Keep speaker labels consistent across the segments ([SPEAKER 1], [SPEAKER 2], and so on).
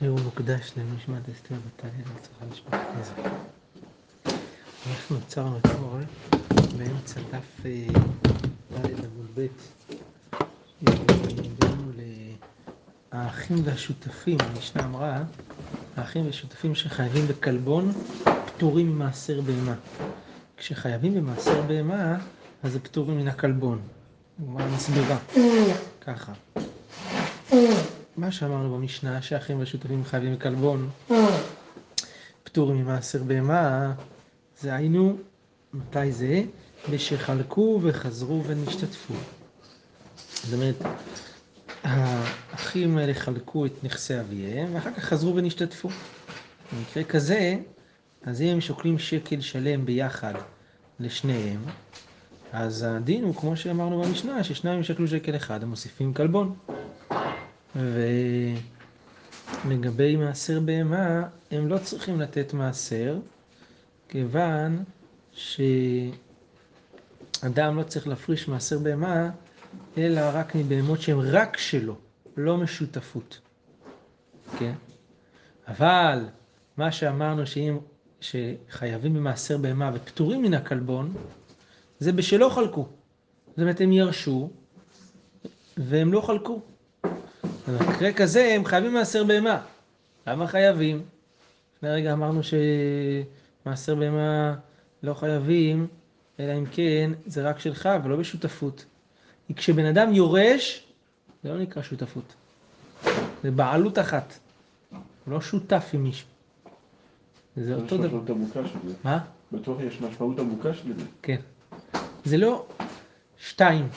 [SPEAKER 1] שיעור מוקדש לנשמת אסתר בתהליך לצריכה משפחת נזק. אנחנו עצרנו אתמול באמצע דף אה, ד' עמוד ב', הגענו לאחים והשותפים, המשנה אמרה, האחים והשותפים שחייבים בכלבון פטורים ממעשר בהמה. כשחייבים במעשר בהמה, אז זה פטורים מן הכלבון. מה מסבירה? ככה. שאמרנו במשנה, שאחים והשותפים חייבים בכלבון, פטורים ממעשר בהמה, זה היינו, מתי זה? בשחלקו וחזרו ונשתתפו. זאת אומרת, האחים האלה חלקו את נכסי אביהם, ואחר כך חזרו ונשתתפו. במקרה כזה, אז אם הם שוקלים שקל שלם ביחד לשניהם, אז הדין הוא כמו שאמרנו במשנה, ששניים ישקלו שקל אחד, הם מוסיפים כלבון. ולגבי מעשר בהמה, הם לא צריכים לתת מעשר, כיוון שאדם לא צריך להפריש מעשר בהמה, אלא רק מבהמות שהן רק שלו, לא משותפות. כן? אבל מה שאמרנו שאם, שחייבים במעשר בהמה ופטורים מן הכלבון, זה בשלא חלקו. זאת אומרת, הם ירשו והם לא חלקו. במקרה כזה הם חייבים מעשר בהמה. למה חייבים? לפני רגע אמרנו שמעשר בהמה לא חייבים, אלא אם כן זה רק שלך ולא בשותפות. כי כשבן אדם יורש, זה לא נקרא שותפות. זה בעלות אחת. הוא לא שותף עם מישהו.
[SPEAKER 2] זה אותו דבר. יש משמעות עמוקה של זה.
[SPEAKER 1] מה?
[SPEAKER 2] בטוח יש משמעות עמוקה של זה.
[SPEAKER 1] כן. זה לא שתיים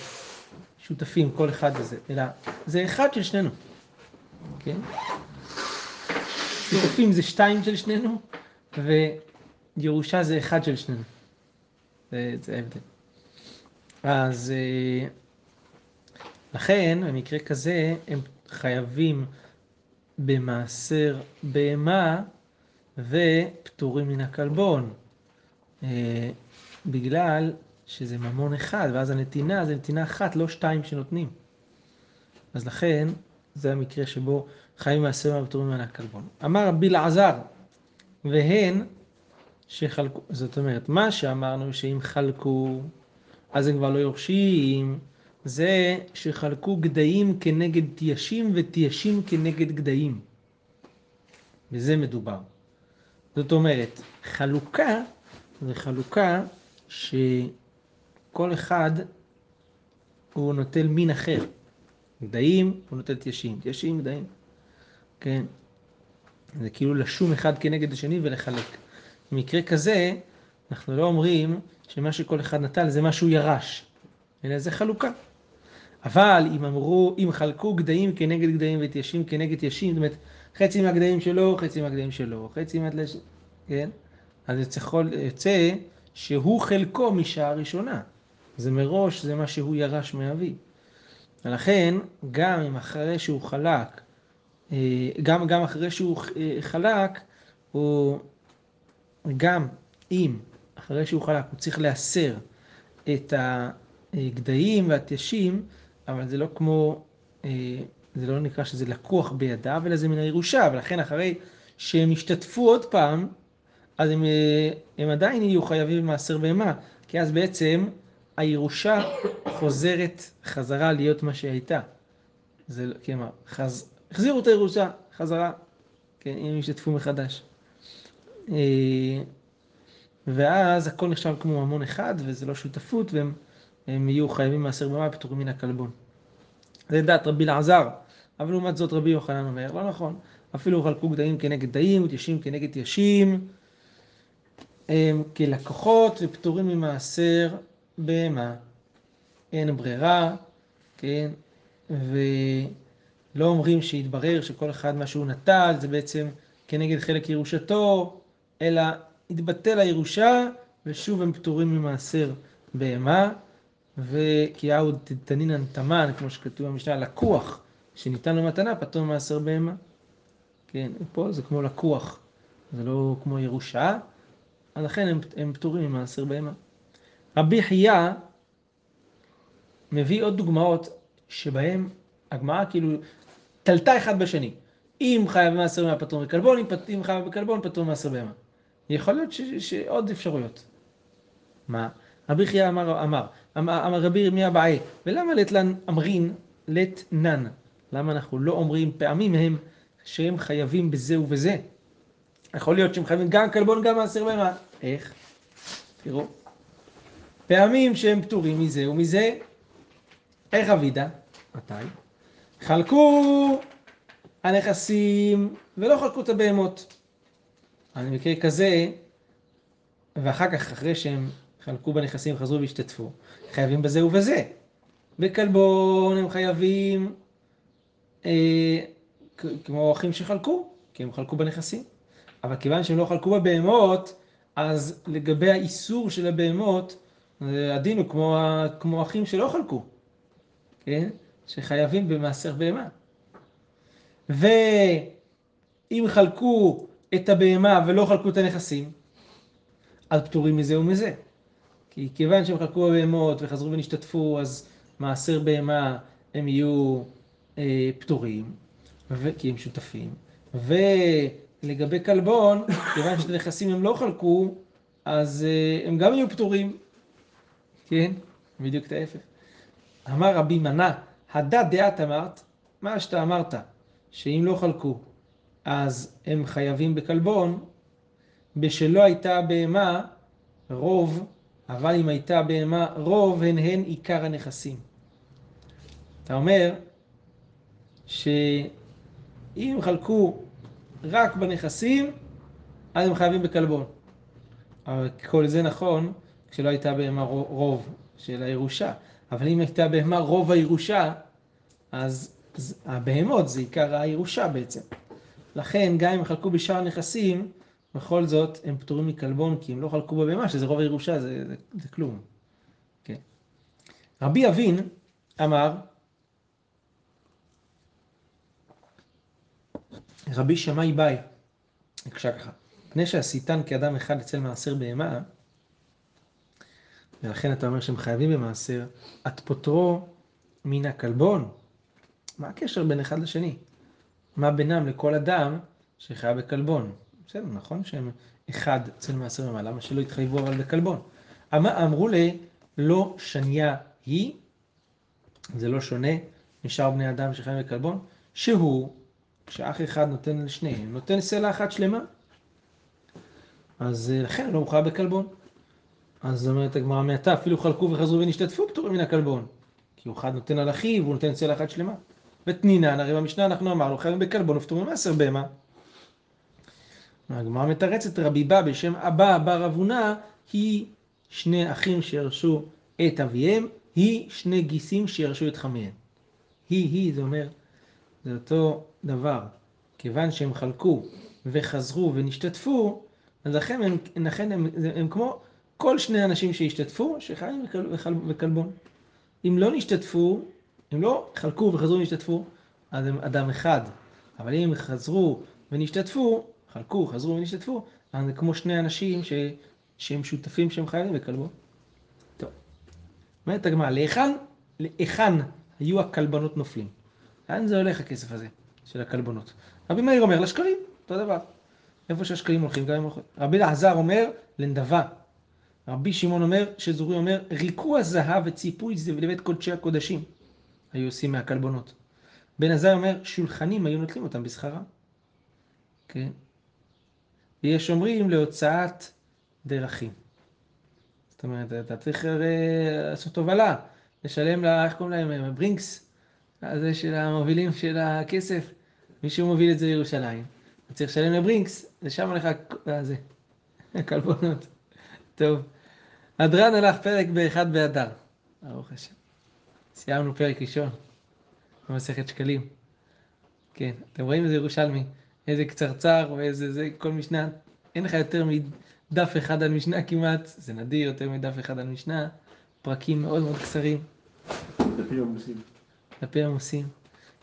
[SPEAKER 1] שותפים, כל אחד וזה, אלא זה אחד של שנינו. כן? שותפים זה שתיים של שנינו, וירושה זה אחד של שנינו. זה, זה ההבדל. אז אה, לכן, במקרה כזה, הם חייבים במעשר בהמה ופטורים מן הכלבון. אה, בגלל שזה ממון אחד, ואז הנתינה זה נתינה אחת, לא שתיים שנותנים. אז לכן, זה המקרה שבו חיים מעשר ופטורים מן הכלבון. אמר רבי אלעזר, והן שחלקו, זאת אומרת, מה שאמרנו שאם חלקו, אז הם כבר לא יורשים, זה שחלקו גדיים כנגד תיישים ותיישים כנגד גדיים. בזה מדובר. זאת אומרת, חלוקה זה חלוקה שכל אחד הוא נוטל מין אחר. גדיים הוא נוטל תיישים, תיישים גדיים. כן. זה כאילו לשום אחד כנגד השני ולחלק. במקרה כזה, אנחנו לא אומרים שמה שכל אחד נטל זה מה שהוא ירש, אלא זה חלוקה. אבל אם אמרו, אם חלקו גדיים כנגד גדיים ותיישים כנגד תיישים, זאת אומרת, חצי מהגדיים שלו, חצי מהגדיים שלו, חצי מהגדיים כן? אז יוצא, יוצא שהוא חלקו משעה ראשונה. זה מראש, זה מה שהוא ירש מאביו. ולכן, גם אם אחרי שהוא חלק, אה, גם, גם אחרי שהוא אה, חלק, הוא, גם אם אחרי שהוא חלק הוא צריך להסר את הגדיים והתיישים, אבל זה לא כמו, אה, זה לא נקרא שזה לקוח בידיו, אלא זה מן הירושה, ולכן אחרי שהם השתתפו עוד פעם, אז הם, הם עדיין יהיו חייבים במעשר בהמה, כי אז בעצם הירושה חוזרת חזרה להיות מה שהייתה. זה, כלומר, חז... החזירו את הירושה חזרה, כן, אם הם ישתתפו מחדש. ואז הכל נחשב כמו ממון אחד, וזה לא שותפות, והם יהיו חייבים מעשר בהמה פטורים מן הכלבון. זה דעת רבי אלעזר, אבל לעומת זאת רבי יוחנן אומר, לא נכון, אפילו חלקו גדיים כנגד דיים, ותיישים כנגד תיישים, הם כלקוחות ופטורים ממעשר בהמה. אין ברירה, כן, ולא אומרים שיתברר שכל אחד מה שהוא נטל זה בעצם כנגד חלק ירושתו, אלא התבטל הירושה ושוב הם פטורים ממעשר בהמה, וכי אהו תנינן תמן, כמו שכתוב במשנה, לקוח שניתן לו מתנה פטור ממעשר בהמה. כן, פה זה כמו לקוח, זה לא כמו ירושה, אז לכן הם, הם פטורים ממעשר בהמה. רבי חייא מביא עוד דוגמאות שבהם הגמרא כאילו תלתה אחד בשני. אם חייב במעשר בהמה פטור מכלבון, אם חייב בכלבון פטור ממעשר בהמה. יכול להיות שעוד אפשרויות. מה? רבי חייא אמר, אמר, אמר רבי ירמיה באי, ולמה לטלן אמרין לטנן? למה אנחנו לא אומרים פעמים הם שהם חייבים בזה ובזה? יכול להיות שהם חייבים גם כלבון גם מעשר בהמה. איך? תראו. פעמים שהם פטורים מזה ומזה, איך אבידה? מתי? חלקו הנכסים ולא חלקו את הבהמות. על מקרה כזה, ואחר כך, אחרי שהם חלקו בנכסים, חזרו והשתתפו, חייבים בזה ובזה. בכלבון הם חייבים אה, כמו אחים שחלקו, כי הם חלקו בנכסים. אבל כיוון שהם לא חלקו בבהמות, אז לגבי האיסור של הבהמות, הדין הוא כמו, כמו אחים שלא חלקו, כן? שחייבים במעשר בהמה. ואם חלקו את הבהמה ולא חלקו את הנכסים, אז פטורים מזה ומזה. כי כיוון שהם חלקו בבהמות וחזרו ונשתתפו, אז מעשר בהמה הם יהיו אה, פטורים, ו... כי הם שותפים. ולגבי כלבון, כיוון שאת הנכסים הם לא חלקו, אז אה, הם גם יהיו פטורים. כן? בדיוק את ההפך. אמר רבי מנה, הדה דעת אמרת, מה שאתה אמרת, שאם לא חלקו, אז הם חייבים בכלבון, בשלא הייתה בהמה רוב, אבל אם הייתה בהמה רוב, הן הן עיקר הנכסים. אתה אומר שאם חלקו רק בנכסים, אז הם חייבים בכלבון. אבל כל זה נכון כשלא הייתה בהמה רוב של הירושה. אבל אם הייתה בהמה רוב הירושה, אז הבהמות זה עיקר הירושה בעצם. לכן, גם אם חלקו בשאר הנכסים, בכל זאת הם פטורים מכלבון, כי הם לא חלקו בבהמה, שזה רוב הירושה, זה, זה, זה כלום. כן. רבי אבין אמר, רבי שמאי באי, בבקשה ככה, מפני שעשיתן כאדם אחד אצל מעשר בהמה, ולכן אתה אומר שהם חייבים במעשר, את פוטרו מן הכלבון. מה הקשר בין אחד לשני? מה בינם לכל אדם שחייב בכלבון? בסדר, נכון שהם אחד אצל מעשר ממעלה, למה שלא יתחייבו אבל בכלבון? אמ, אמרו לי, לא שניה היא, זה לא שונה משאר בני אדם שחיים בכלבון, שהוא, כשאח אחד נותן לשניהם, נותן סלע אחת שלמה. אז אה, לכן לא מוכר בכלבון. אז אומרת הגמרא מעתה, אפילו חלקו וחזרו ונשתתפו פטורים מן הכלבון. כי הוא אחד נותן על אחיו, הוא נותן צלע אחת שלמה. ותנינן, הרי במשנה אנחנו אמרנו, חייבים בכלבון ופטורים מעשר בהמה. הגמרא מתרצת רבי בא בשם אבא בר אבונה, היא שני אחים שירשו את אביהם, היא שני גיסים שירשו את חמיהם. היא, היא, זה אומר, זה אותו דבר. כיוון שהם חלקו וחזרו ונשתתפו, אז לכן הם, לכן הם, הם, הם כמו כל שני אנשים שהשתתפו, שחיים וכלבון. אם לא נשתתפו, אם לא חלקו וחזרו ונשתתפו, אז הם אדם אחד. אבל אם חזרו ונשתתפו, חלקו, חזרו ונשתתפו, אז זה כמו שני אנשים ש... שהם שותפים שהם חייבים וכלבו. טוב. אומרת הגמרא, להיכן, להיכן היו הכלבנות נופלים? לאן זה הולך הכסף הזה של הכלבונות? רבי מאיר אומר לשקלים, אותו דבר. איפה שהשקלים הולכים, גם אם הולכים. רבי אלעזר אומר לנדבה. רבי שמעון אומר, שזורי אומר, ריקו הזהב וציפוי זה לבית קודשי הקודשים. היו עושים מהכלבונות. בן עזאי אומר, שולחנים היו נוטלים אותם בשכרם. כן? ויש אומרים להוצאת דרכים. זאת אומרת, אתה צריך לעשות תובלה, לשלם לה, איך קוראים להם, ברינקס, הזה של המובילים של הכסף, מישהו מוביל את זה לירושלים. אתה צריך לשלם לברינקס, לשם הולך זה, הכלבונות. טוב, הדרן הלך פרק באחד באדר, ברוך השם. סיימנו פרק ראשון, במסכת שקלים. כן, אתם רואים איזה ירושלמי, איזה קצרצר ואיזה זה, כל משנה, אין לך יותר מדף אחד על משנה כמעט, זה נדיר יותר מדף אחד על משנה, פרקים מאוד מאוד קצרים.
[SPEAKER 2] דפים עמוסים.
[SPEAKER 1] דפים עמוסים.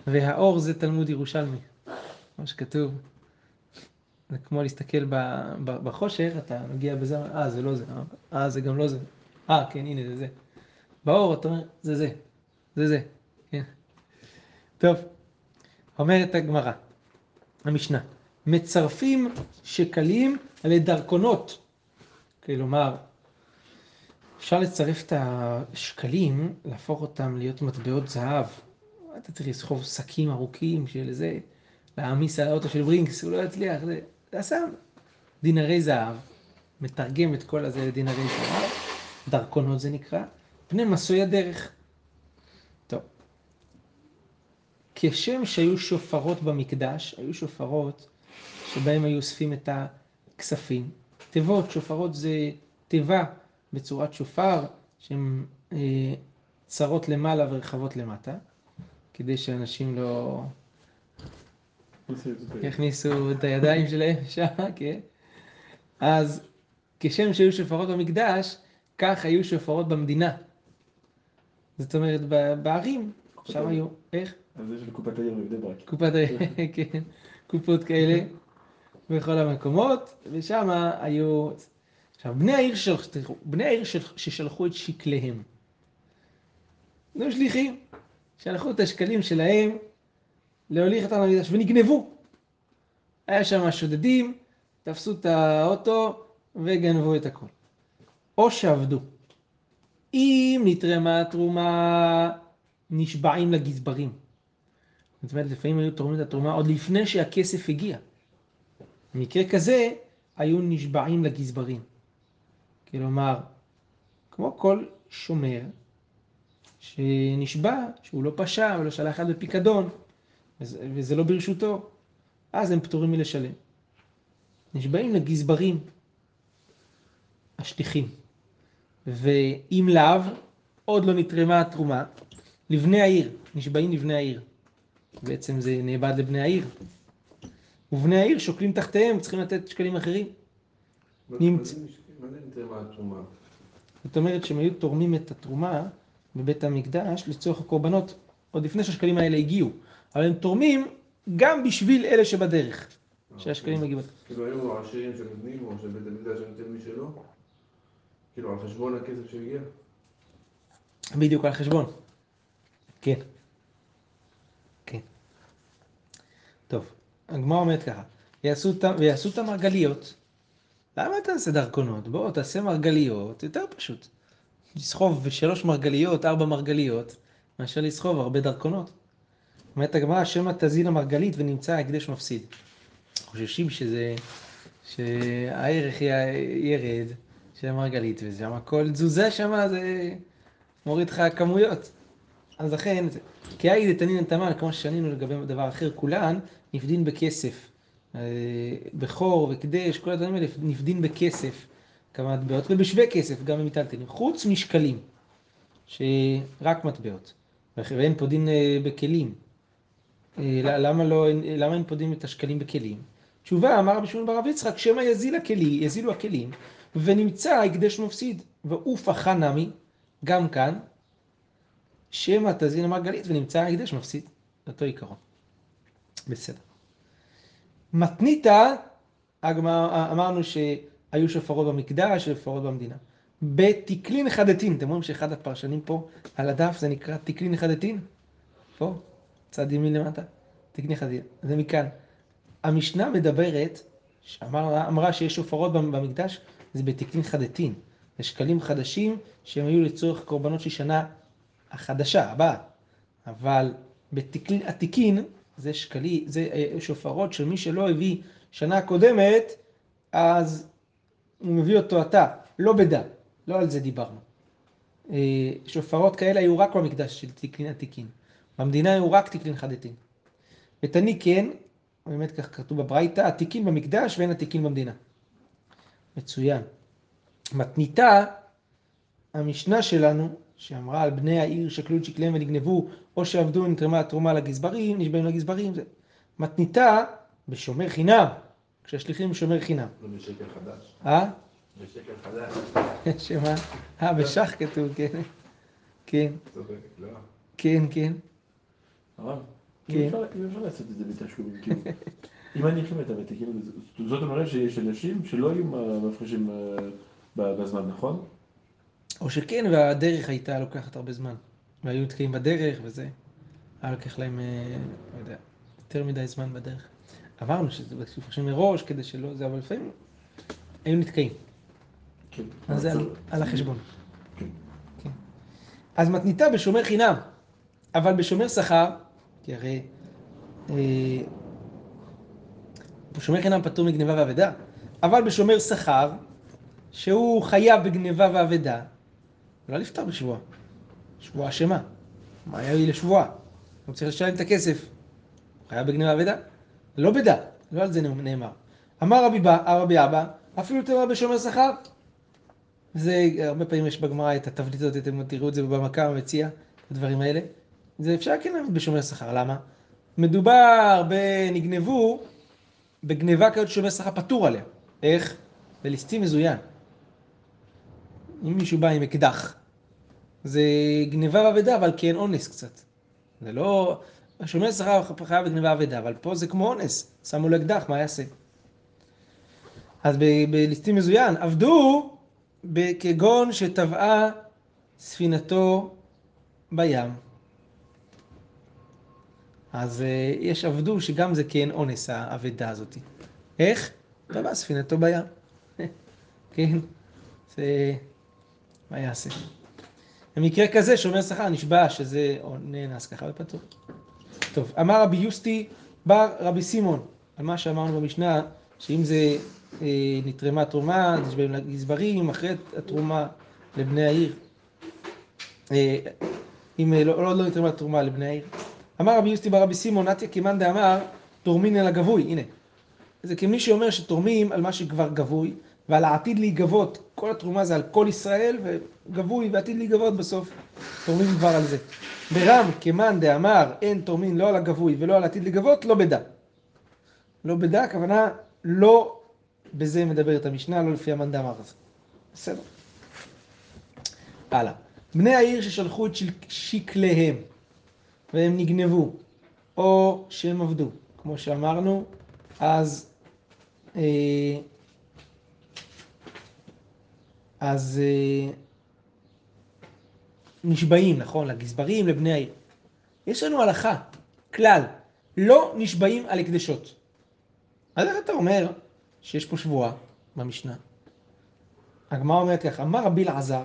[SPEAKER 1] והאור זה תלמוד ירושלמי, כמו שכתוב. זה כמו להסתכל בחושך, אתה מגיע בזה, אה, זה לא זה, אה, זה גם לא זה. אה, כן, הנה, זה זה. באור, אתה אומר, זה זה, זה זה, כן. טוב, אומרת הגמרא, המשנה, מצרפים שקלים לדרכונות. כלומר, אפשר לצרף את השקלים, להפוך אותם להיות מטבעות זהב. אתה צריך לסחוב שקים ארוכים של זה, להעמיס על האוטו של ברינקס, הוא לא יצליח, זה, זה עשה דינרי זהב, מתרגם את כל הזה לדינרי זהב, דרכונות זה נקרא, פני מסוי הדרך. כשם שהיו שופרות במקדש, היו שופרות שבהם היו אוספים את הכספים. תיבות, שופרות זה תיבה בצורת שופר, שהן אה, צרות למעלה ורחבות למטה, כדי שאנשים לא יכניסו את הידיים שלהם שם, כן? אז כשם שהיו שופרות במקדש, כך היו שופרות במדינה. זאת אומרת, בערים, שם היו, איך?
[SPEAKER 2] אז זה של קופת העיר בבני ברק.
[SPEAKER 1] קופת העיר, כן, קופות כאלה בכל המקומות, ושם היו... עכשיו, בני העיר, של... בני העיר של... ששלחו את שקליהם, היו שליחים, שלחו את השקלים שלהם להוליך אותם למקדש, ונגנבו. היה שם שודדים, תפסו את האוטו וגנבו את הכל. או שעבדו. אם נתרמה התרומה, נשבעים לגזברים. זאת אומרת, לפעמים היו תורמים את התרומה עוד לפני שהכסף הגיע. במקרה כזה, היו נשבעים לגזברים. כלומר, כמו כל שומר שנשבע שהוא לא פשע ולא שלח אחד בפיקדון, וזה לא ברשותו, אז הם פטורים מלשלם. נשבעים לגזברים, השליחים. ואם לאו, עוד לא נתרמה התרומה, לבני העיר, נשבעים לבני העיר. בעצם זה נאבד לבני העיר. ובני העיר שוקלים תחתיהם, צריכים לתת שקלים אחרים.
[SPEAKER 2] נמצא.
[SPEAKER 1] זאת אומרת שהם היו תורמים את התרומה בבית המקדש לצורך הקורבנות, עוד לפני שהשקלים האלה הגיעו. אבל הם תורמים גם בשביל אלה שבדרך, שהשקלים הגיעו.
[SPEAKER 2] כאילו היו עשירים שנותנים, או שבית המקדש נותן מי שלא? כאילו על חשבון הכסף שהגיע?
[SPEAKER 1] בדיוק על חשבון. כן. כן. טוב, הגמרא אומרת ככה, ויעשו את המרגליות. למה אתה עושה דרכונות? בוא, תעשה מרגליות, יותר פשוט. לסחוב שלוש מרגליות, ארבע מרגליות, מאשר לסחוב הרבה דרכונות. אומרת הגמרא, שמא תזין המרגלית ונמצא ההקדש מפסיד. חוששים שזה, שהערך ירד של המרגלית, ושם כל תזוזה שם זה מוריד לך כמויות. אז לכן, כי היי דתנין תמן, כמו ששנינו לגבי דבר אחר, כולן נפדין בכסף. אה, בכור וקדש, כל הדברים האלה נפדין בכסף, כמה מטבעות, ובשווה כסף, גם במיטלטלים, חוץ משקלים, שרק מטבעות, ואין פה דין אה, בכלים. אה, למה, לא, למה אין פודים את השקלים בכלים? תשובה, אמר רבי שמעון ברב יצחק, שמא יזיל הכלי, יזילו הכלים, ונמצא ההקדש מפסיד, ועוף אחא נמי, גם כאן, שמא תזין המרגלית ונמצא ההקדש מפסיד, אותו עיקרון. בסדר. מתניתא, אמרנו שהיו שופרות במקדש, שופרות במדינה. בתקלין חדתין, אתם רואים שאחד הפרשנים פה על הדף זה נקרא תקלין חדתין? פה, צד ימין למטה, תקלין חדתין, זה מכאן. המשנה מדברת, שאמר, אמרה שיש שופרות במקדש, זה בתקלין חדתין. זה שקלים חדשים שהם היו לצורך קורבנות של שנה החדשה, הבאה. אבל בתקלין עתיקין, זה שקלי, זה אה, שופרות של מי שלא הביא שנה קודמת, אז הוא מביא אותו אתה, לא בדה, לא על זה דיברנו. אה, שופרות כאלה היו רק במקדש של תקלין עתיקין. במדינה היו רק תקלין חדתין. ותני כן, באמת כך כתוב בברייתא, עתיקין במקדש ואין עתיקין במדינה. מצוין. מתניתה, המשנה שלנו, שאמרה על בני העיר שקלו את שקליהם ונגנבו, או שעבדו ונתרמה התרומה לגזברים, נשבעים לגזברים, זה מתניתה בשומר חינם, כשהשליחים בשומר חינם.
[SPEAKER 2] לא בשקל חדש.
[SPEAKER 1] אה?
[SPEAKER 2] בשקל חדש.
[SPEAKER 1] שמה? אה, בשח כתוב, כן. כן. כן, כן. כן.
[SPEAKER 2] אם אפשר- לעשות את זה בתשלומים, כאילו. אם אני חושב את המתק, כאילו, זאת אומרת שיש אנשים שלא היו מפרישים אה, בזמן, נכון?
[SPEAKER 1] או שכן, והדרך הייתה לוקחת הרבה זמן. והיו נתקעים בדרך וזה. היה לוקח להם, אה, לא יודע, יותר מדי זמן בדרך. אמרנו שזה מפרשים מראש כדי שלא זה, אבל לפעמים היו נתקעים.
[SPEAKER 2] כן.
[SPEAKER 1] אז זה על, החשבון.
[SPEAKER 2] כן.
[SPEAKER 1] כן. אז מתניתה בשומר חינם, אבל בשומר שכר, כי הרי אה, בשומר חינם פטור מגניבה ואבדה, אבל בשומר שכר, שהוא חייב בגניבה ואבדה, לא לפתור בשבועה. שבועה אשמה. מה היה לי לשבועה? הוא צריך לשלם את הכסף. הוא חייב בגניבה ואבדה? לא בדה, לא על זה נאמר. אמר רבי, רבי אבא, אפילו תאמר בשומר שכר. זה, הרבה פעמים יש בגמרא את התבנית הזאת, אתם תראו את זה במכה המציע, הדברים האלה. זה אפשר כן להעמיד בשומר שכר, למה? מדובר בנגנבו, בגניבה כזאת שומר שכר פטור עליה. איך? בליסטים מזוין. אם מישהו בא עם אקדח, זה גניבה ואבדה, אבל כן אונס קצת. זה לא... השומר שכר חייב בגניבה אבדה, אבל פה זה כמו אונס. שמו לו אקדח, מה יעשה? אז בליסטים מזוין, עבדו כגון שטבעה ספינתו בים. אז uh, יש עבדו שגם זה כן אונס האבדה הזאת. איך? טבעה ספינתו בים. כן, זה... מה יעשה? במקרה כזה שומר שכר נשבע שזה נאנס ככה ופטור. טוב, אמר רבי יוסטי בר רבי סימון, על מה שאמרנו במשנה, שאם זה אה, נתרמה תרומה, נשבעים לגזברים, אחרי התרומה לבני העיר. אה, אם אה, לא, לא, לא נתרמה תרומה לבני העיר. אמר רבי יוסטי בר רבי סימון, נתיה כמאן דאמר, תורמין אל הגבוי, הנה. זה כמי שאומר שתורמים על מה שכבר גבוי, ועל העתיד להיגבות, כל התרומה זה על כל ישראל, וגבוי ועתיד להיגבות בסוף, תורמים כבר על זה. ברם כמאן דאמר, אין תורמין לא על הגבוי ולא על העתיד להיגבות, לא בדה. לא בדה, הכוונה לא בזה מדברת המשנה, לא לפי המאן דאמר הזה. בסדר. הלאה. בני העיר ששלחו את שקליהם והם נגנבו, או שהם עבדו, כמו שאמרנו, אז אה, אז אה, נשבעים, נכון, לגזברים, לבני העיר. יש לנו הלכה, כלל, לא נשבעים על הקדשות. אז איך אתה אומר שיש פה שבועה במשנה? הגמרא אומרת כך, אמר רבי אלעזר,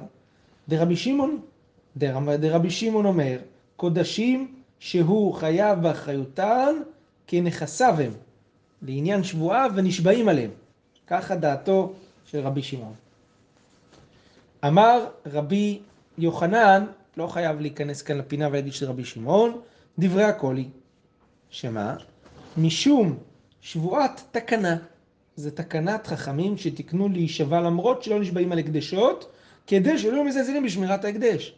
[SPEAKER 1] דרבי שמעון, דרבי שמעון אומר, קודשים שהוא חייב באחריותן כנכסיו הם, לעניין שבועה ונשבעים עליהם. ככה דעתו של רבי שמעון. אמר רבי יוחנן, לא חייב להיכנס כאן לפינה ולהגיד שזה רבי שמעון, דברי הקולי. שמה? משום שבועת תקנה. זה תקנת חכמים שתיקנו להישבע למרות שלא נשבעים על הקדשות, כדי שלא יהיו מזלזלים בשמירת ההקדש.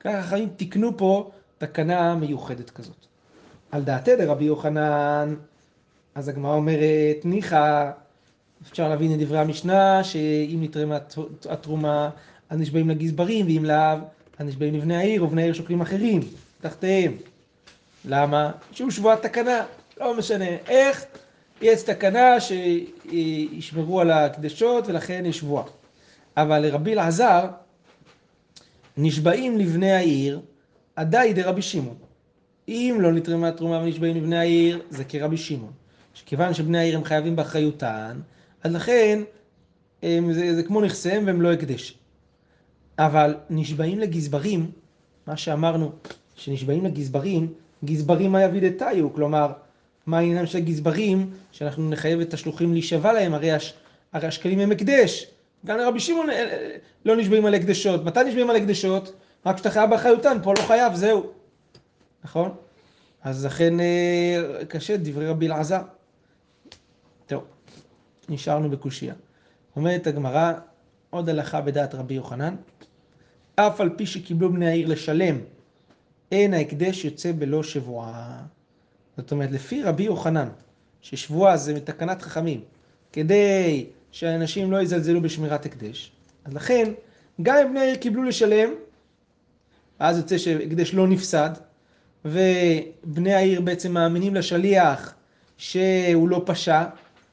[SPEAKER 1] ככה חכמים תיקנו פה תקנה מיוחדת כזאת. על דעתי דרבי יוחנן, אז הגמרא אומרת, ניחא, אפשר להבין את דברי המשנה, שאם נתרמה התרומה, אז נשבעים לגזברים, ואם לאו, אז נשבעים לבני העיר, ובני העיר שוקלים אחרים, תחתיהם. למה? שום שבועת תקנה, לא משנה איך, יש תקנה שישמרו על הקדשות, ולכן יש שבועה. אבל לרבי אלעזר, נשבעים לבני העיר, עדיי דרבי שמעון. אם לא נתרמה תרומה ונשבעים לבני העיר, זה כרבי שמעון. שכיוון שבני העיר הם חייבים באחריותן, אז לכן הם, זה, זה כמו נכסיהם והם לא הקדש. אבל נשבעים לגזברים, מה שאמרנו, שנשבעים לגזברים, גזברים מה יביא דתיו, כלומר, מה העניין של הגזברים, שאנחנו נחייב את השלוחים להישבע להם, הרי, הש, הרי השקלים הם הקדש. גם לרבי שמעון אה, אה, לא נשבעים על הקדשות. מתי נשבעים על הקדשות? רק כשאתה חייב באחריותן, פה לא חייב, זהו. נכון? אז לכן אה, קשה דברי רבי אלעזר. טוב, נשארנו בקושייה. אומרת הגמרא, עוד הלכה בדעת רבי יוחנן, אף על פי שקיבלו בני העיר לשלם, אין ההקדש יוצא בלא שבועה. זאת אומרת, לפי רבי יוחנן, ששבועה זה מתקנת חכמים, כדי שאנשים לא יזלזלו בשמירת הקדש, אז לכן, גם אם בני העיר קיבלו לשלם, אז יוצא שהקדש לא נפסד, ובני העיר בעצם מאמינים לשליח שהוא לא פשע,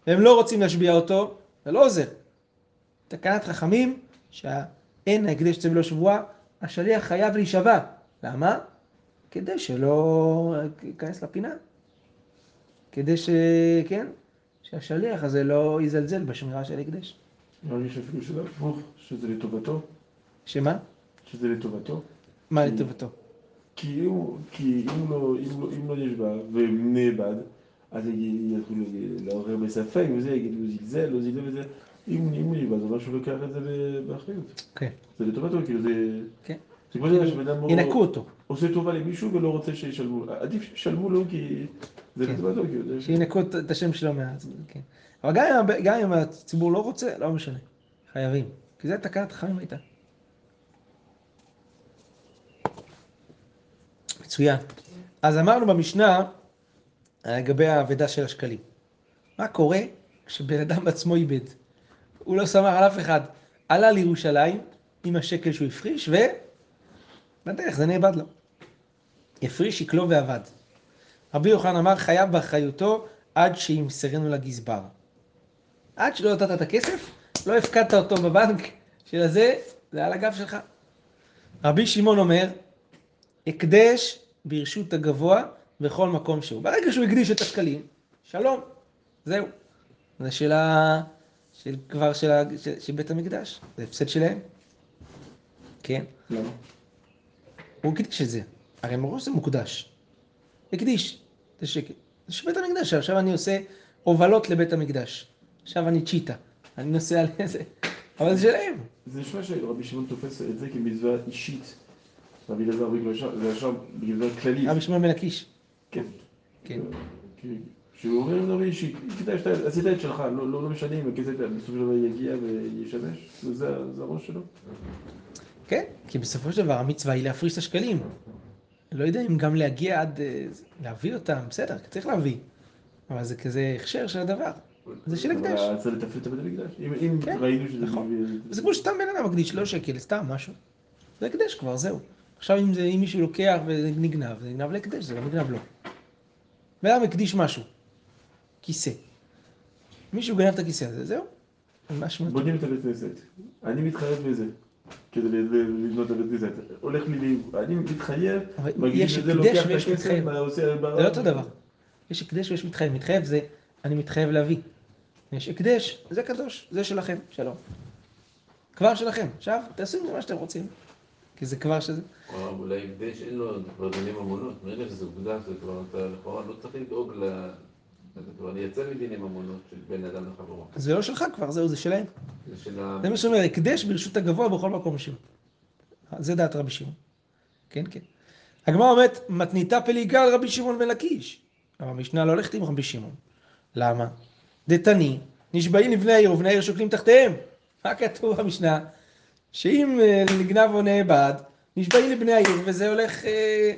[SPEAKER 1] והם לא רוצים להשביע אותו, זה לא עוזר. תקנת חכמים, שאין ההקדש יוצא בלא שבועה, השליח חייב להישבע. למה? כדי שלא ייכנס לפינה. כדי ש... כן? שהשליח הזה לא יזלזל בשמירה של ההקדש.
[SPEAKER 2] נראה לי שאפילו שזה הפוך, שזה לטובתו,
[SPEAKER 1] שמה?
[SPEAKER 2] שזה לטובתו.
[SPEAKER 1] מה
[SPEAKER 2] כי-
[SPEAKER 1] לטובתו?
[SPEAKER 2] כי הוא- כי אם לא- אם לא- אם לא נשבע ונאבד, אז יתחילו לעורר בספק וזה, יגידו זלזל, לא זלזל וזה. אם הוא נשבע, זה אומר שהוא לוקח את זה באחריות.
[SPEAKER 1] כן.
[SPEAKER 2] זה לטובתו, כאילו זה...
[SPEAKER 1] כן. ינקו אותו,
[SPEAKER 2] עושה טובה למישהו ולא רוצה שישלמו. עדיף שישלמו לו כי זה
[SPEAKER 1] כן.
[SPEAKER 2] לטובתו,
[SPEAKER 1] שינקו את- השם שלו מה... כן. אבל גם אם, הציבור לא רוצה, לא משנה. חייבים. כי זה תקנת חכמים הייתה. מצוין. אז אמרנו במשנה לגבי האבדה של השקלים. מה קורה כשבן אדם בעצמו איבד? הוא לא סמך על אף אחד. עלה לירושלים עם השקל שהוא הפריש, ו... בדרך זה נאבד לו. הפריש, יקלו ואבד. רבי יוחנן אמר חייב באחריותו עד שימסרנו לגזבר. עד שלא נתת את הכסף, לא הפקדת אותו בבנק של הזה, זה על הגב שלך. רבי שמעון אומר, הקדש ברשות הגבוה בכל מקום שהוא. ברגע שהוא הקדיש את השקלים, שלום, זהו. זה של ה... של כבר של, ה... של, של בית המקדש, זה הפסד שלהם. כן.
[SPEAKER 2] למה?
[SPEAKER 1] הוא הקדיש את זה. הרי מראש זה מוקדש. הקדיש. זה שקל. זה של בית המקדש. עכשיו אני עושה הובלות לבית המקדש. עכשיו אני צ'יטה. אני נוסע על זה. אבל זה שלהם.
[SPEAKER 2] זה נשמע שרבי שמעון תופס את זה כמצווה אישית. רבי אלעזר בגלל זה ישר בגלל כללית.
[SPEAKER 1] רבי שמעון בן הקיש.
[SPEAKER 2] כן.
[SPEAKER 1] כן.
[SPEAKER 2] כי- שהוא אומר דבר אישי, כדאי שאתה עשית את שלך, לא לא- לא משנה אם הכסף בסופו של דבר יגיע וישמש, זה זה הראש שלו.
[SPEAKER 1] כן. כי בסופו של דבר המצווה היא להפריש את השקלים. לא יודע אם גם להגיע עד... אה, להביא אותם, בסדר, צריך להביא. אבל זה כזה הכשר של הדבר. זה של
[SPEAKER 2] אבל
[SPEAKER 1] הקדש.
[SPEAKER 2] צריך לתפעל את הבית המקדש. אם-
[SPEAKER 1] כן,
[SPEAKER 2] ראינו שזה...
[SPEAKER 1] נכון. זה כמו שסתם בן אדם מקדיש, לא שקל, סתם משהו. זה הקדש כבר, זהו. עכשיו אם, זה, אם מישהו לוקח ונגנב, זה נגנב להקדש, זה לא נגנב לו. בן אדם הקדיש משהו, כיסא. מישהו גנב את הכיסא הזה, זהו.
[SPEAKER 2] בונים את הבית כנסת. אני מתחייב בזה. כדי לבנות את הבית כנסת. הולך לי, אני מתחייב,
[SPEAKER 1] אבל
[SPEAKER 2] מגיש
[SPEAKER 1] יש
[SPEAKER 2] את זה,
[SPEAKER 1] הקדש
[SPEAKER 2] לוקח את הכסף,
[SPEAKER 1] מתחייב.
[SPEAKER 2] מה עושה...
[SPEAKER 1] זה לא אותו דבר. יש הקדש ויש מתחייב. מתחייב זה, אני מתחייב להביא. יש הקדש, זה קדוש, זה שלכם, שלום. כבר שלכם. עכשיו, תעשו עם זה מה שאתם רוצים. כי זה כבר שזה...
[SPEAKER 3] או אולי הקדש אין לו, זה כבר דיני ממונות, מרגע שזה הוקדש, זה כבר, אתה לכאורה לא צריך לדאוג ל... כבר יצא מדיני ממונות של בין אדם לחברו.
[SPEAKER 1] זה לא שלך כבר, זהו, זה שלהם.
[SPEAKER 3] זה של ה...
[SPEAKER 1] זה מה שאומר, הקדש ברשות הגבוה בכל מקום שהוא. זה דעת רבי שמעון. כן, כן. הגמרא אומרת, מתניתא פליגה על רבי שמעון בן לקיש. אבל המשנה לא הולכת עם רבי שמעון. למה? דתני, נשבעים לבני העיר ובני העיר שוקלים תחתיהם. מה כתוב במשנה? שאם אה, נגנב או נאבד, נשבעים לבני העיר, וזה הולך, אה,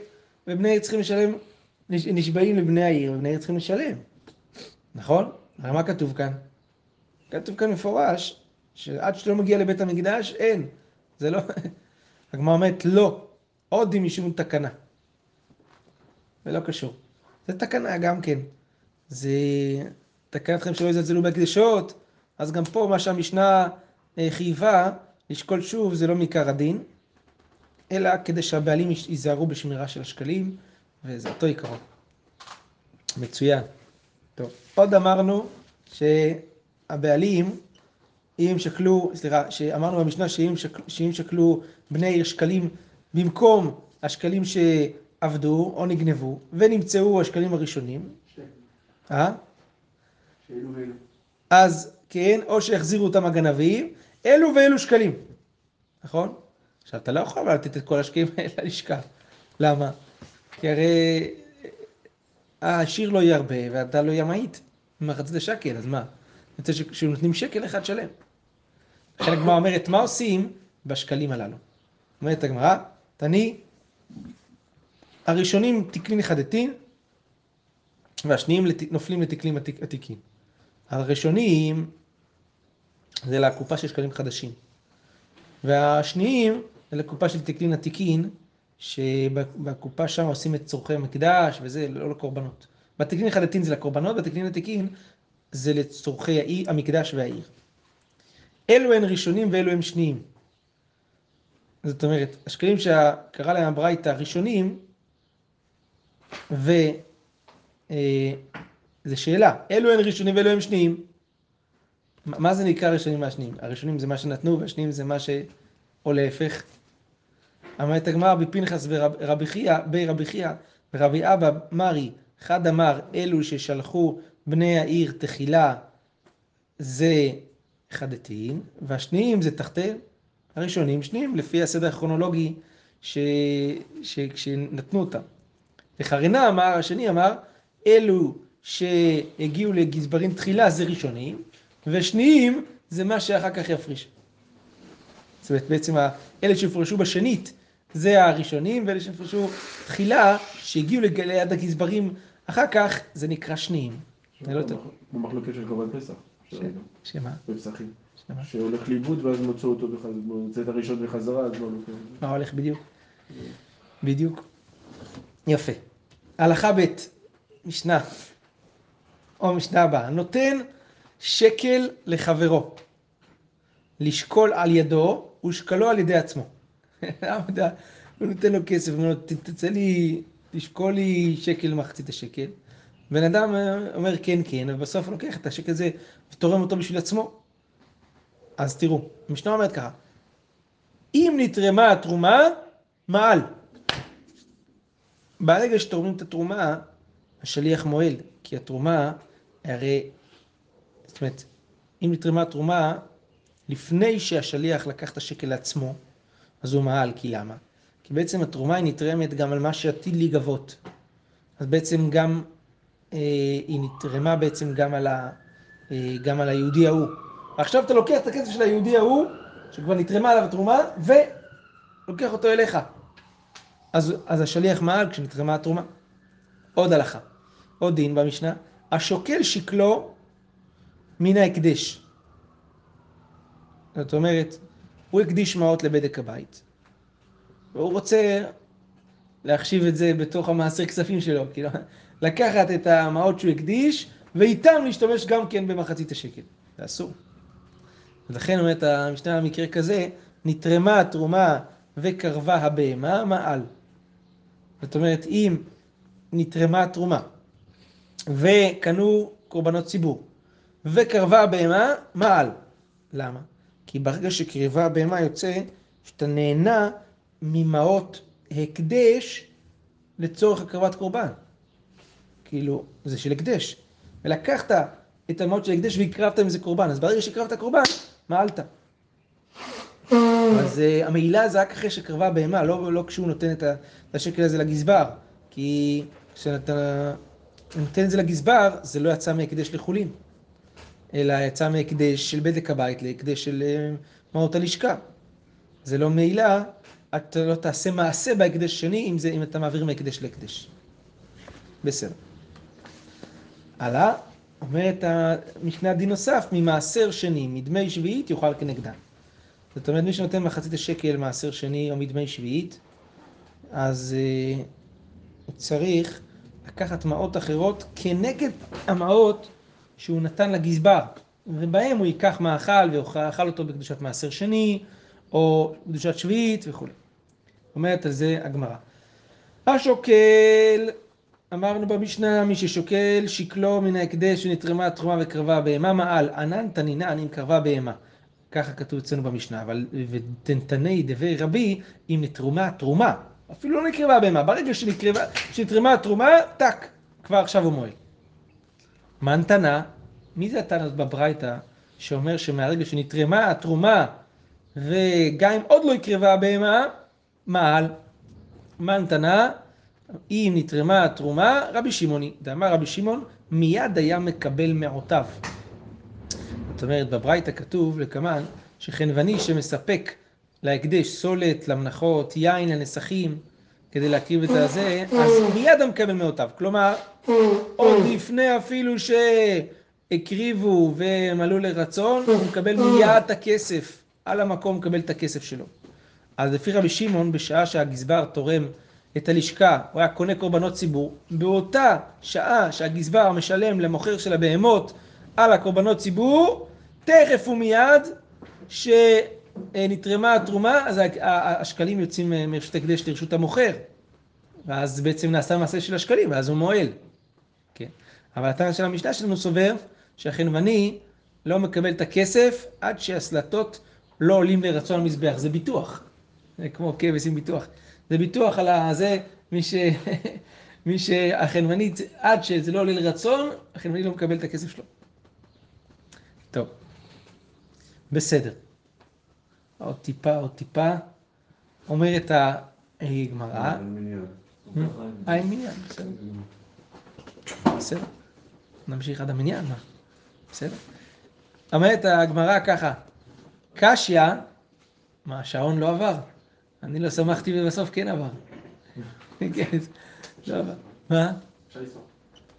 [SPEAKER 1] ובני העיר צריכים לשלם, נש- נשבעים לבני העיר, ובני העיר צריכים לשלם. נכון? הרי מה כתוב כאן? כתוב כאן מפורש, שעד שלא מגיע לבית המקדש, אין. זה לא... הגמרא אומרת, לא. עוד אם משום תקנה. זה לא קשור. זה תקנה גם כן. זה תקנתכם שלא יזלזלו בהקדשות, אז גם פה מה שהמשנה אה, חייבה, לשקול שוב, זה לא מעיקר הדין, אלא כדי שהבעלים ייזהרו בשמירה של השקלים, וזה אותו עיקרון. מצוין. טוב, עוד אמרנו שהבעלים, אם שקלו, סליחה, שאמרנו במשנה שאם שקלו, שאם שקלו בני עיר שקלים במקום השקלים שעבדו או נגנבו, ונמצאו השקלים הראשונים, אה? אז כן, או שהחזירו אותם הגנבים, אלו ואלו שקלים, נכון? עכשיו, אתה לא יכול לתת את כל השקלים האלה ללשכה. למה? כי הרי העשיר לא ירבה ואתה לא ימעיט. מחצית שקל, אז מה? יוצא ש- שנותנים שקל אחד שלם. לכן הגמרא אומרת, מה עושים בשקלים הללו? אומרת הגמרא, תני, הראשונים תקלין לחדתין, והשניים לת- נופלים לתקלים עתיק- עתיקים. הראשונים זה לקופה של שקלים חדשים. והשניים זה לקופה של תקלין עתיקין, שבקופה שם עושים את צורכי המקדש וזה, לא לקורבנות. בתקלין חדתין זה לקורבנות, בתקלין עתיקין זה לצורכי העיר, המקדש והעיר. אלו הן ראשונים ואלו הם שניים. זאת אומרת, השקלים שקרא להם הברייתא ראשונים, ו... אה, שאלה. אלו הם ראשונים ואלו הם שניים. מה זה נקרא ראשונים והשניים? הראשונים זה מה שנתנו והשניים זה מה ש... או להפך. אמרת הגמרא בפנחס ורבי חייא, ברבי חייא ורבי אבא מרי, אחד אמר אלו ששלחו בני העיר תחילה זה אחד דתיים, והשניים זה תחתיהם. הראשונים שניים לפי הסדר הכרונולוגי ש... ש... שנתנו אותם. וחרינה אמר, השני אמר, אלו שהגיעו לגזברים תחילה זה ראשונים, ושניים זה מה שאחר כך יפריש. זאת אומרת, בעצם אלה שהפרשו בשנית זה הראשונים, ואלה שהפרשו תחילה, שהגיעו ליד הגזברים אחר כך, זה נקרא שניים. לא יותר.
[SPEAKER 2] כמו מחלוקת של קורבן פסח.
[SPEAKER 1] שמה?
[SPEAKER 2] בפסחים. שהולך לאיבוד ואז מצאו אותו מוצא את הראשון בחזרה, אז לא לוקח.
[SPEAKER 1] מה הולך בדיוק? בדיוק. יפה. הלכה ב', משנה, או משנה הבאה, נותן שקל לחברו, לשקול על ידו ושקלו על ידי עצמו. למה אתה- הוא נותן לו כסף, הוא אומר לו, "ת- תצא לי, תשקול לי שקל מחצית השקל. בן אדם אה, אומר כן כן, ובסוף הוא לוקח את השקל הזה ותורם אותו בשביל עצמו. אז תראו, המשנה אומרת ככה, אם נתרמה התרומה, מעל. ברגע שתורמים את התרומה, השליח מועל, כי התרומה, הרי, זאת אומרת, אם נתרמה התרומה, לפני שהשליח לקח את השקל לעצמו, אז הוא מעל, כי למה? כי בעצם התרומה היא נתרמת גם על מה שעתיד להיגבות. אז בעצם גם, אה, היא נתרמה בעצם גם על, ה, אה, גם על היהודי ההוא. עכשיו אתה לוקח את הכסף של היהודי ההוא, שכבר נתרמה עליו התרומה, ולוקח אותו אליך. אז, אז השליח מעל כשנתרמה התרומה. עוד הלכה, עוד דין במשנה, השוקל שקלו מן ההקדש. זאת אומרת, הוא הקדיש מעות לבדק הבית, והוא רוצה להחשיב את זה בתוך המעשר כספים שלו, כאילו, לקחת את המעות שהוא הקדיש, ואיתם להשתמש גם כן במחצית השקל. זה אסור. ולכן אומרת המשנה במקרה כזה, נתרמה התרומה וקרבה הבהמה, מעל. זאת אומרת, אם נתרמה התרומה וקנו קורבנות ציבור וקרבה הבהמה, מעל. למה? כי ברגע שקרבה הבהמה יוצא שאתה נהנה ממעות הקדש לצורך הקרבת קורבן. כאילו, זה של הקדש. ולקחת את המעות של הקדש והקרבת מזה קורבן, אז ברגע שהקרבת קורבן, מעלת. אז uh, המעילה זה רק אחרי שקרבה בהמה, לא, לא כשהוא נותן את השקל הזה לגזבר. כי כשאתה נותן את זה לגזבר, זה לא יצא מהקדש לחולין, אלא יצא מהקדש של בדק הבית להקדש של uh, מעות הלשכה. זה לא מעילה, אתה לא תעשה מעשה בהקדש שני אם, זה, אם אתה מעביר מהקדש להקדש. בסדר. הלאה, אומרת המשנה דין נוסף, ממעשר שני, מדמי שביעית יאכל כנגדן. זאת אומרת, מי שנותן מחצית השקל מעשר שני או מדמי שביעית, אז uh, צריך לקחת מעות אחרות כנגד המעות שהוא נתן לגזבר, ובהם הוא ייקח מאכל ויאכל אותו בקדושת מעשר שני, או קדושת שביעית וכו'. אומרת על זה הגמרא. השוקל, אמרנו במשנה, מי ששוקל שקלו מן ההקדש שנתרמה תרומה וקרבה בהמה מעל, ענן תנינן אם קרבה בהמה. ככה כתוב אצלנו במשנה, אבל ותנתני דבי רבי אם נתרומה תרומה, אפילו לא נקרבה בהמה, ברגע שנתרמה התרומה, טק, כבר עכשיו הוא מועל. מה נתנה? מי זה התנא בברייתא שאומר שמהרגע שנתרמה התרומה וגם אם עוד לא הקרבה הבהמה, מעל. מה נתנה? אם נתרמה התרומה, רבי שמעוני. דאמר רבי שמעון, מיד היה מקבל מעותיו. זאת אומרת, בברייתא כתוב לקמן, שחנווני שמספק להקדש סולת, למנחות, יין לנסכים, כדי להקריב את הזה, אז מיד המקבל מעותיו. כלומר, עוד לפני אפילו שהקריבו ומלאו לרצון, הוא מקבל מיד את הכסף. על המקום מקבל את הכסף שלו. אז לפי רבי שמעון, בשעה שהגזבר תורם את הלשכה, הוא היה קונה קורבנות ציבור, באותה שעה שהגזבר משלם למוכר של הבהמות על הקורבנות ציבור, תכף ומיד שנתרמה התרומה, אז השקלים יוצאים מרשות הקדש לרשות המוכר. ואז בעצם נעשה מעשה של השקלים, ואז הוא מועל. כן. אבל התנא של המשנה שלנו סובר שהחנווני לא מקבל את הכסף עד שהסלטות לא עולים לרצון המזבח, זה ביטוח. זה כמו כבש עם ביטוח. זה ביטוח על הזה, מי ש... מי שהחנווני, עד שזה לא עולה לרצון, החנווני לא מקבל את הכסף שלו. טוב, בסדר. עוד טיפה, עוד טיפה. אומרת הגמרא, אין מניין, בסדר. בסדר. נמשיך עד המניין, מה? בסדר. אומרת הגמרא ככה, קשיא, מה, השעון לא עבר? אני לא שמחתי ובסוף כן עבר. כן, לא עבר. מה?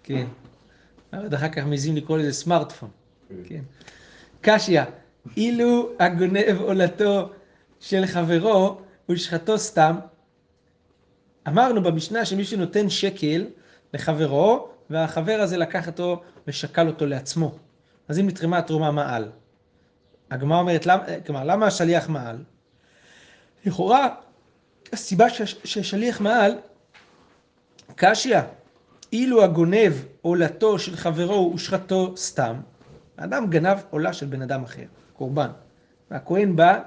[SPEAKER 1] כן. אבל אחר כך מעזים לקרוא לזה סמארטפון. כן. קשיא, אילו הגונב עולתו של חברו ושחטו סתם, אמרנו במשנה שמי שנותן שקל לחברו, והחבר הזה לקח אותו ושקל אותו לעצמו. אז אם נתרמה התרומה מעל. הגמרא אומרת, למה, כלומר, למה השליח מעל? לכאורה, הסיבה שהשליח מעל, קשיא, אילו הגונב עולתו של חברו ושחטו סתם, האדם גנב עולה של בן אדם אחר, קורבן. והכהן בא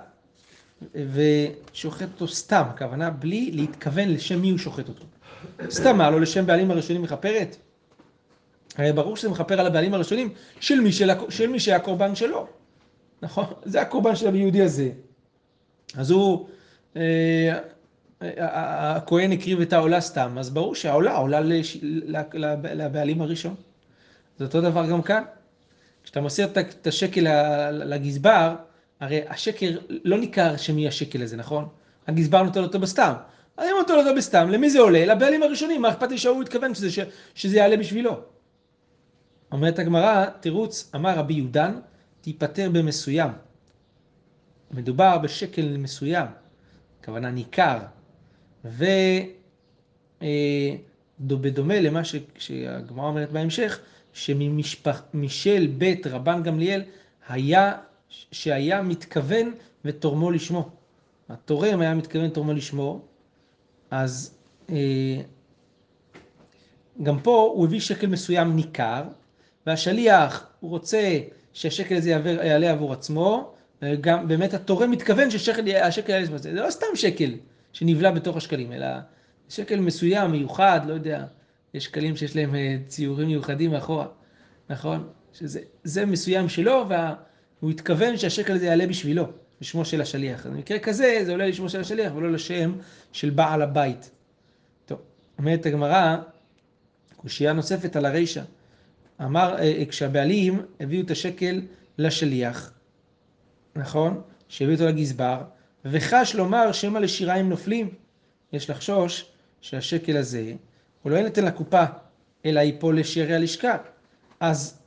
[SPEAKER 1] ושוחט אותו סתם, הכוונה בלי להתכוון לשם מי הוא שוחט אותו. סתם מה, לא לשם בעלים הראשונים מכפרת? הרי ברור שזה מכפר על הבעלים הראשונים של מי, של, של מי שהיה קורבן שלו. נכון? זה הקורבן של היהודי הזה. אז הוא, אה, הכהן הקריב את העולה סתם, אז ברור שהעולה עולה לש, לבעלים הראשון. זה אותו דבר גם כאן. כשאתה מוסר את השקל לגזבר, הרי השקל לא ניכר שמי השקל הזה, נכון? הגזבר נותן אותו בסתם. אז אם נותן אותו בסתם, למי זה עולה? לבעלים הראשונים, מה אכפת לי שהוא התכוון שזה, שזה יעלה בשבילו? אומרת הגמרא, תירוץ, אמר רבי יהודן, תיפטר במסוים. מדובר בשקל מסוים, הכוונה ניכר, ובדומה למה שהגמרא אומרת בהמשך, שמשל בית רבן גמליאל היה, שהיה מתכוון ותורמו לשמו. התורם היה מתכוון תורמו לשמו, אז אה, גם פה הוא הביא שקל מסוים ניכר, והשליח, הוא רוצה שהשקל הזה יעבר, יעלה עבור עצמו, גם באמת התורם מתכוון שהשקל יעלה עצמו. זה לא סתם שקל שנבלע בתוך השקלים, אלא שקל מסוים, מיוחד, לא יודע, יש שקלים שיש להם אה, ציורים מיוחדים מאחורה, נכון? שזה מסוים שלו, והוא התכוון שהשקל הזה יעלה בשבילו, בשמו של השליח. אז במקרה כזה, זה עולה לשמו של השליח ולא לשם של בעל הבית. טוב, אומרת הגמרא, קושייה נוספת על הרישא. אמר, אה, כשהבעלים הביאו את השקל לשליח, נכון? שהביאו אותו לגזבר, וחש לומר שמא לשיריים נופלים. יש לחשוש שהשקל הזה, הוא לא ינתן לקופה, אלא ייפול לשערי הלשכה. אז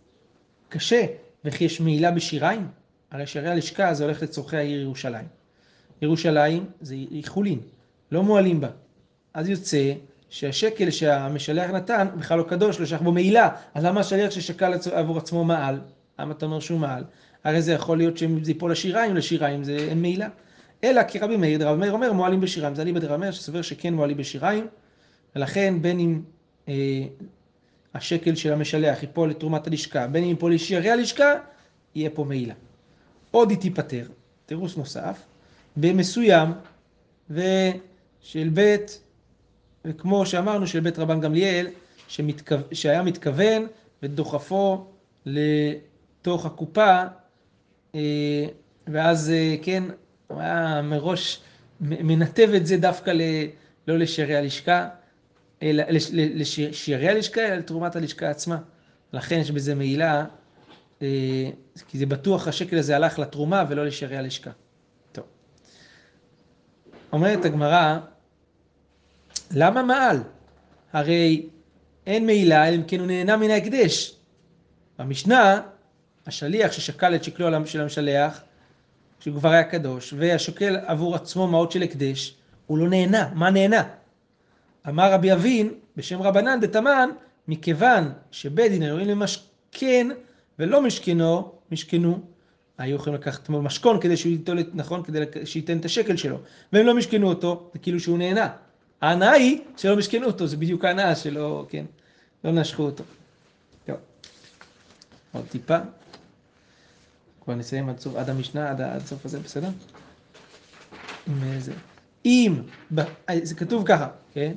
[SPEAKER 1] קשה, וכי יש מעילה בשיריים? הרי שערי הלשכה זה הולך לצורכי העיר ירושלים. ירושלים זה היא חולין, לא מועלים בה. אז יוצא שהשקל שהמשלח נתן בכלל לא קדוש, לא שייך בו מעילה. אז למה השליח ששקל עבור עצמו מעל? למה אתה אומר שהוא מעל? הרי זה יכול להיות שאם זה ייפול לשיריים, לשיריים זה אין מעילה. אלא כי רבי מאיר, רבי מאיר אומר מועלים בשיריים. זה אליבא דרבי מאיר שסובר שכן מועלים בשיריים, ולכן בין אם אה, השקל של המשלח ייפול לתרומת הלשכה, בין אם ייפול לשערי הלשכה, יהיה פה מעילה. עוד היא תיפטר, תירוץ נוסף, במסוים, ושל בית וכמו שאמרנו של בית רבן גמליאל, שמתכו... שהיה מתכוון ודוחפו לתוך הקופה, אה, ואז אה, כן, הוא היה מראש מנתב את זה דווקא ל... לא לשערי הלשכה, אלא לשערי הלשכה, אלא לתרומת הלשכה עצמה. לכן יש בזה מעילה, אה, כי זה בטוח השקל הזה הלך לתרומה ולא לשערי הלשכה. טוב. אומרת הגמרא, למה מעל? הרי אין מעילה, אלא אם כן הוא נהנה מן ההקדש. במשנה, השליח ששקל את שקלו של המשלח, שהוא כבר היה קדוש, והשוקל עבור עצמו מעות של הקדש, הוא לא נהנה. מה נהנה? אמר רבי אבין, בשם רבנן דתמן, מכיוון שבית דין היו למשכן ולא משכנו, משכנו, היו יכולים לקחת משכון כדי שהוא ייתן, נכון, כדי שייתן את השקל שלו, והם לא משכנו אותו, זה כאילו שהוא נהנה. ההנאה היא שלא משכנו אותו, זה בדיוק ההנאה שלא, כן, לא נשכו אותו. טוב. עוד טיפה. כבר נסיים עד סוף, עד המשנה, עד, עד סוף הזה, בסדר? אה, זה. אם, זה כתוב ככה, כן?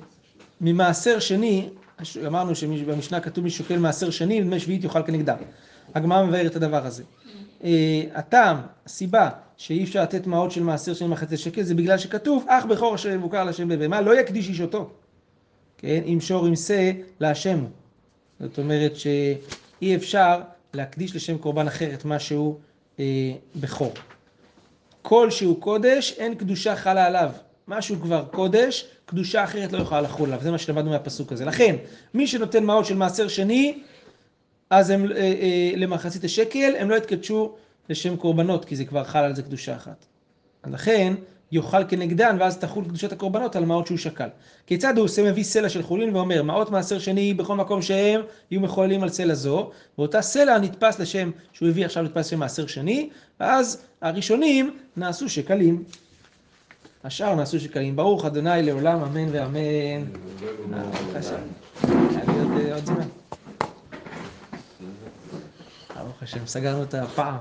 [SPEAKER 1] ממעשר שני, אמרנו שבמשנה כתוב מי שוקל מעשר שני, דמי שביעית יאכל כנגדם. הגמרא מבארת את הדבר הזה. אה, הטעם, הסיבה שאי אפשר לתת מעות של מעשר שני מחצי שקל, זה בגלל שכתוב, אך בכור אשר יבוקר להשם בבהמה, לא יקדיש איש אותו. כן? אם שור עם שא להשם. זאת אומרת שאי אפשר להקדיש לשם קורבן אחר את מה שהוא אה, בכור. כל שהוא קודש, אין קדושה חלה עליו. משהו כבר קודש, קדושה אחרת לא יכולה לחול עליו. זה מה שלמדנו מהפסוק הזה. לכן, מי שנותן מעות של מעשר שני, אז הם אה, אה, למחצית השקל, הם לא יתקדשו לשם קורבנות, כי זה כבר חל על זה קדושה אחת. לכן, יאכל כנגדן, ואז תחול קדושת הקורבנות על מעות שהוא שקל. כיצד הוא עושה מביא סלע של חולין ואומר, מעות מעשר שני בכל מקום שהם יהיו מחוללים על סלע זו, ואותה סלע נתפס לשם, שהוא הביא עכשיו נתפס לשם מעשר שני, ואז הראשונים נעשו שקלים. השאר נעשו שקלים. ברוך אדוני לעולם אמן ואמן. אה, עוד זמן. ברוך השם, סגרנו את הפער.